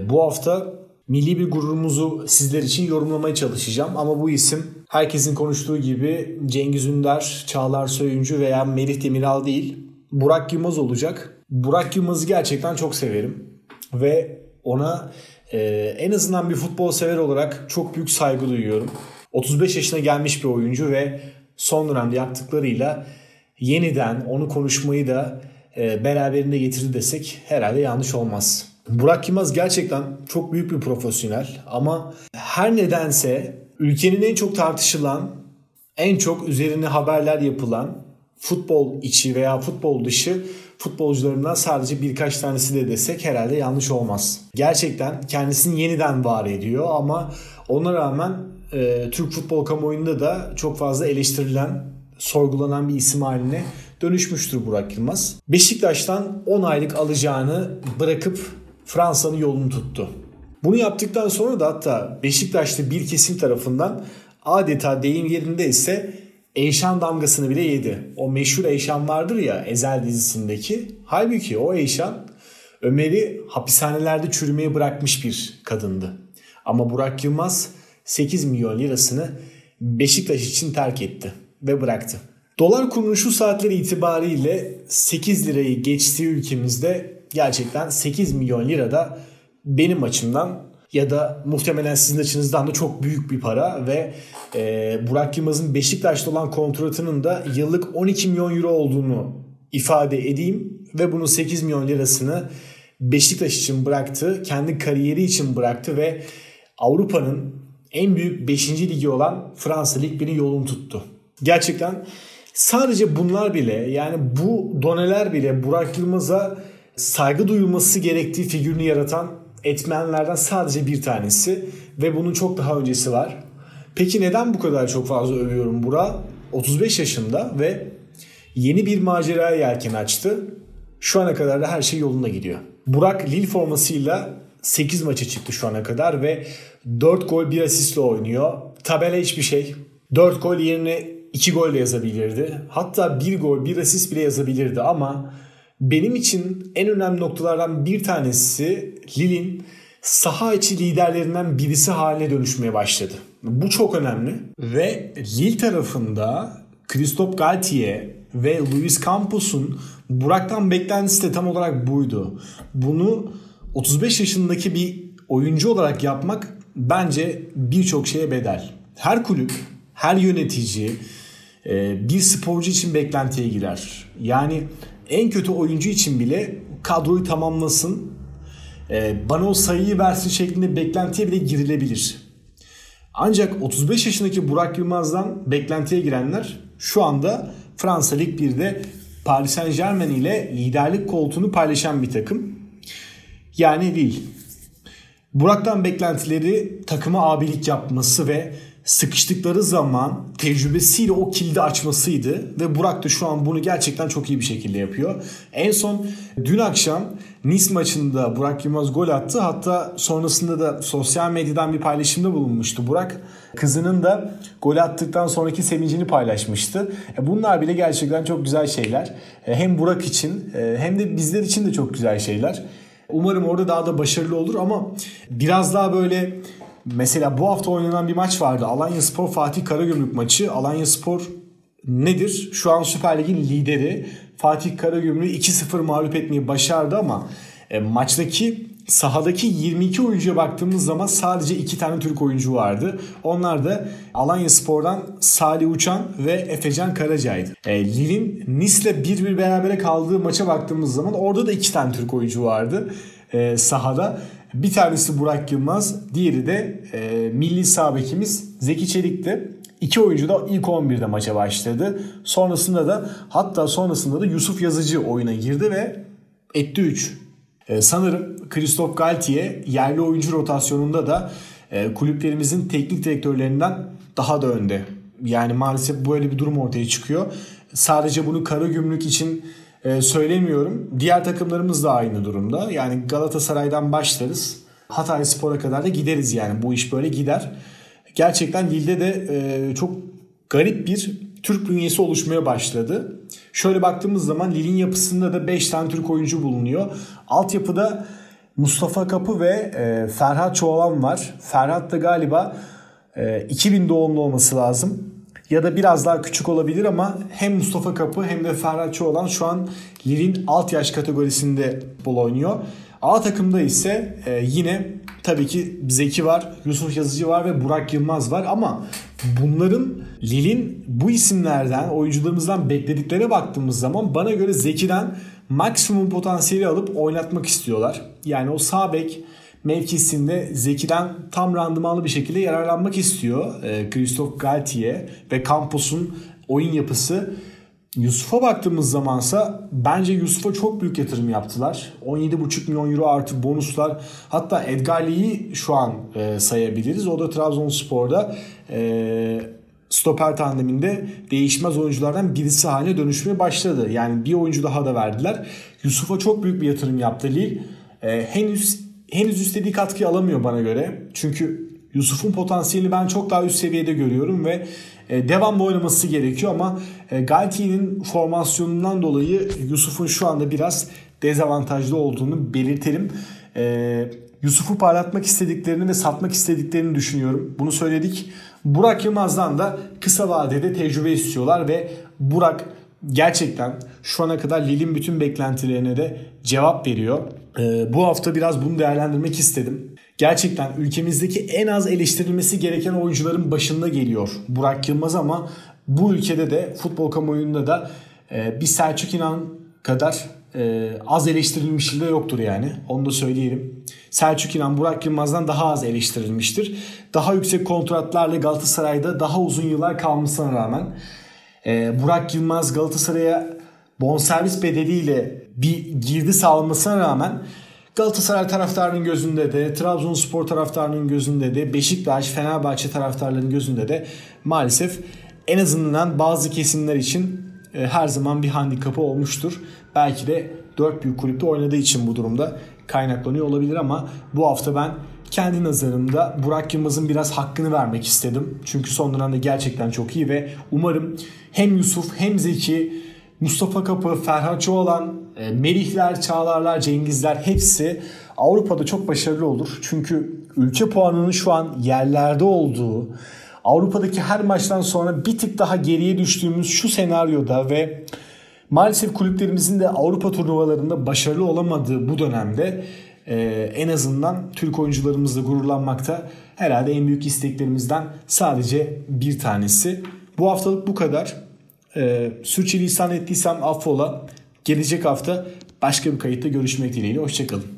Bu hafta milli bir gururumuzu sizler için yorumlamaya çalışacağım. Ama bu isim herkesin konuştuğu gibi Cengiz Ünder, Çağlar Söyüncü veya Melih Demiral değil. Burak Yılmaz olacak. Burak Yılmaz'ı gerçekten çok severim. Ve ona e, en azından bir futbol sever olarak çok büyük saygı duyuyorum. 35 yaşına gelmiş bir oyuncu ve son dönemde yaptıklarıyla yeniden onu konuşmayı da e, beraberinde getirdi desek herhalde yanlış olmaz. Burak Yılmaz gerçekten çok büyük bir profesyonel ama her nedense ülkenin en çok tartışılan, en çok üzerine haberler yapılan futbol içi veya futbol dışı futbolcularından sadece birkaç tanesi de desek herhalde yanlış olmaz. Gerçekten kendisini yeniden var ediyor ama ona rağmen e, Türk futbol kamuoyunda da çok fazla eleştirilen, sorgulanan bir isim haline dönüşmüştür Burak Yılmaz. Beşiktaş'tan 10 aylık alacağını bırakıp Fransa'nın yolunu tuttu. Bunu yaptıktan sonra da hatta Beşiktaşlı bir kesim tarafından adeta deyim yerinde ise Eyşan damgasını bile yedi. O meşhur Eyşan vardır ya Ezel dizisindeki. Halbuki o Eyşan Ömer'i hapishanelerde çürümeye bırakmış bir kadındı. Ama Burak Yılmaz 8 milyon lirasını Beşiktaş için terk etti ve bıraktı. Dolar kurunun şu saatleri itibariyle 8 lirayı geçtiği ülkemizde gerçekten 8 milyon lira da benim açımdan ya da muhtemelen sizin açınızdan da çok büyük bir para ve e, Burak Yılmaz'ın Beşiktaş'ta olan kontratının da yıllık 12 milyon euro olduğunu ifade edeyim ve bunun 8 milyon lirasını Beşiktaş için bıraktı, kendi kariyeri için bıraktı ve Avrupa'nın en büyük 5. ligi olan Fransa Lig 1'in yolunu tuttu. Gerçekten sadece bunlar bile yani bu doneler bile Burak Yılmaz'a saygı duyulması gerektiği figürünü yaratan etmenlerden sadece bir tanesi ve bunun çok daha öncesi var. Peki neden bu kadar çok fazla övüyorum Burak? 35 yaşında ve yeni bir maceraya yelken açtı. Şu ana kadar da her şey yolunda gidiyor. Burak Lille formasıyla 8 maça çıktı şu ana kadar ve 4 gol 1 asistle oynuyor. Tabela hiçbir şey. 4 gol yerine 2 gol de yazabilirdi. Hatta 1 gol 1 asist bile yazabilirdi ama benim için en önemli noktalardan bir tanesi Lille'in saha içi liderlerinden birisi haline dönüşmeye başladı. Bu çok önemli ve Lille tarafında Christophe Galtier ve Luis Campos'un Burak'tan beklentisi de tam olarak buydu. Bunu 35 yaşındaki bir oyuncu olarak yapmak bence birçok şeye bedel. Her kulüp, her yönetici e, bir sporcu için beklentiye girer. Yani en kötü oyuncu için bile kadroyu tamamlasın, e, bana o sayıyı versin şeklinde beklentiye bile girilebilir. Ancak 35 yaşındaki Burak Yılmaz'dan beklentiye girenler şu anda Fransa Lig 1'de Paris Saint Germain ile liderlik koltuğunu paylaşan bir takım. Yani Lille. Burak'tan beklentileri takıma abilik yapması ve sıkıştıkları zaman tecrübesiyle o kilidi açmasıydı ve Burak da şu an bunu gerçekten çok iyi bir şekilde yapıyor. En son dün akşam Nice maçında Burak Yılmaz gol attı. Hatta sonrasında da sosyal medyadan bir paylaşımda bulunmuştu Burak. Kızının da gol attıktan sonraki sevincini paylaşmıştı. E, bunlar bile gerçekten çok güzel şeyler. E, hem Burak için e, hem de bizler için de çok güzel şeyler. Umarım orada daha da başarılı olur ama biraz daha böyle Mesela bu hafta oynanan bir maç vardı. Alanya Spor Fatih Karagümrük maçı. Alanya Spor nedir? Şu an Süper Lig'in lideri. Fatih Karagümrük'ü 2-0 mağlup etmeyi başardı ama e, maçtaki sahadaki 22 oyuncuya baktığımız zaman sadece 2 tane Türk oyuncu vardı. Onlar da Alanya Spor'dan Salih Uçan ve Efecan Karaca'ydı. E, Lille'in Nice'le 1-1 berabere kaldığı maça baktığımız zaman orada da 2 tane Türk oyuncu vardı e, sahada. Bir tanesi Burak Yılmaz, diğeri de e, milli sabekimiz Zeki Çelik'ti. İki oyuncu da ilk 11'de maça başladı. Sonrasında da hatta sonrasında da Yusuf Yazıcı oyuna girdi ve etti 3. E, sanırım Christophe Galtier yerli oyuncu rotasyonunda da e, kulüplerimizin teknik direktörlerinden daha da önde. Yani maalesef böyle bir durum ortaya çıkıyor. Sadece bunu kara gümrük için e, söylemiyorum. Diğer takımlarımız da aynı durumda. Yani Galatasaray'dan başlarız. Hatay Spor'a kadar da gideriz yani. Bu iş böyle gider. Gerçekten Lille'de de e, çok garip bir Türk bünyesi oluşmaya başladı. Şöyle baktığımız zaman Lille'in yapısında da 5 tane Türk oyuncu bulunuyor. Altyapıda Mustafa Kapı ve e, Ferhat Çoğalan var. Ferhat da galiba e, 2000 doğumlu olması lazım. Ya da biraz daha küçük olabilir ama hem Mustafa Kapı hem de Ferhat Çoğalan şu an Lille'in alt yaş kategorisinde futbol oynuyor. A takımda ise e, yine tabii ki Zeki var, Yusuf Yazıcı var ve Burak Yılmaz var ama bunların Lille'in bu isimlerden, oyuncularımızdan beklediklerine baktığımız zaman bana göre Zeki'den maksimum potansiyeli alıp oynatmak istiyorlar. Yani o sağ bek mevkisinde Zeki'den tam randımanlı bir şekilde yararlanmak istiyor. E, Christophe Galtier ve Campos'un oyun yapısı Yusuf'a baktığımız zamansa bence Yusuf'a çok büyük yatırım yaptılar. 17,5 milyon euro artı bonuslar. Hatta Edgar Lee'yi şu an e, sayabiliriz. O da Trabzonspor'da e, stoper tandeminde değişmez oyunculardan birisi haline dönüşmeye başladı. Yani bir oyuncu daha da verdiler. Yusuf'a çok büyük bir yatırım yaptı Lille. E, henüz henüz istediği katkıyı alamıyor bana göre. Çünkü Yusuf'un potansiyelini ben çok daha üst seviyede görüyorum ve e, devamlı oynaması gerekiyor ama e, Galtier'in formasyonundan dolayı Yusuf'un şu anda biraz dezavantajlı olduğunu belirtelim. E, Yusuf'u parlatmak istediklerini ve satmak istediklerini düşünüyorum. Bunu söyledik. Burak Yılmaz'dan da kısa vadede tecrübe istiyorlar ve Burak gerçekten şu ana kadar Lille'in bütün beklentilerine de cevap veriyor. Ee, bu hafta biraz bunu değerlendirmek istedim. Gerçekten ülkemizdeki en az eleştirilmesi gereken oyuncuların başında geliyor Burak Yılmaz ama bu ülkede de futbol kamuoyunda da e, bir Selçuk İnan kadar e, az eleştirilmişliği de yoktur yani. Onu da söyleyelim. Selçuk İnan Burak Yılmaz'dan daha az eleştirilmiştir. Daha yüksek kontratlarla Galatasaray'da daha uzun yıllar kalmasına rağmen e, Burak Yılmaz Galatasaray'a bonservis bedeliyle bir girdi sağlamasına rağmen Galatasaray taraftarının gözünde de, Trabzonspor taraftarının gözünde de, Beşiktaş, Fenerbahçe taraftarlarının gözünde de maalesef en azından bazı kesimler için e, her zaman bir handikapı olmuştur. Belki de dört büyük kulüpte oynadığı için bu durumda kaynaklanıyor olabilir ama bu hafta ben kendi nazarımda Burak Yılmaz'ın biraz hakkını vermek istedim. Çünkü son dönemde gerçekten çok iyi ve umarım hem Yusuf hem Zeki, Mustafa Kapı, Ferhat Çoğalan, e, Melihler, Çağlarlar, Cengizler hepsi Avrupa'da çok başarılı olur. Çünkü ülke puanının şu an yerlerde olduğu, Avrupa'daki her maçtan sonra bir tık daha geriye düştüğümüz şu senaryoda ve maalesef kulüplerimizin de Avrupa turnuvalarında başarılı olamadığı bu dönemde e, en azından Türk oyuncularımızla gururlanmakta herhalde en büyük isteklerimizden sadece bir tanesi. Bu haftalık bu kadar. E, sürçülisan ettiysem affola. Gelecek hafta başka bir kayıtta görüşmek dileğiyle. Hoşçakalın.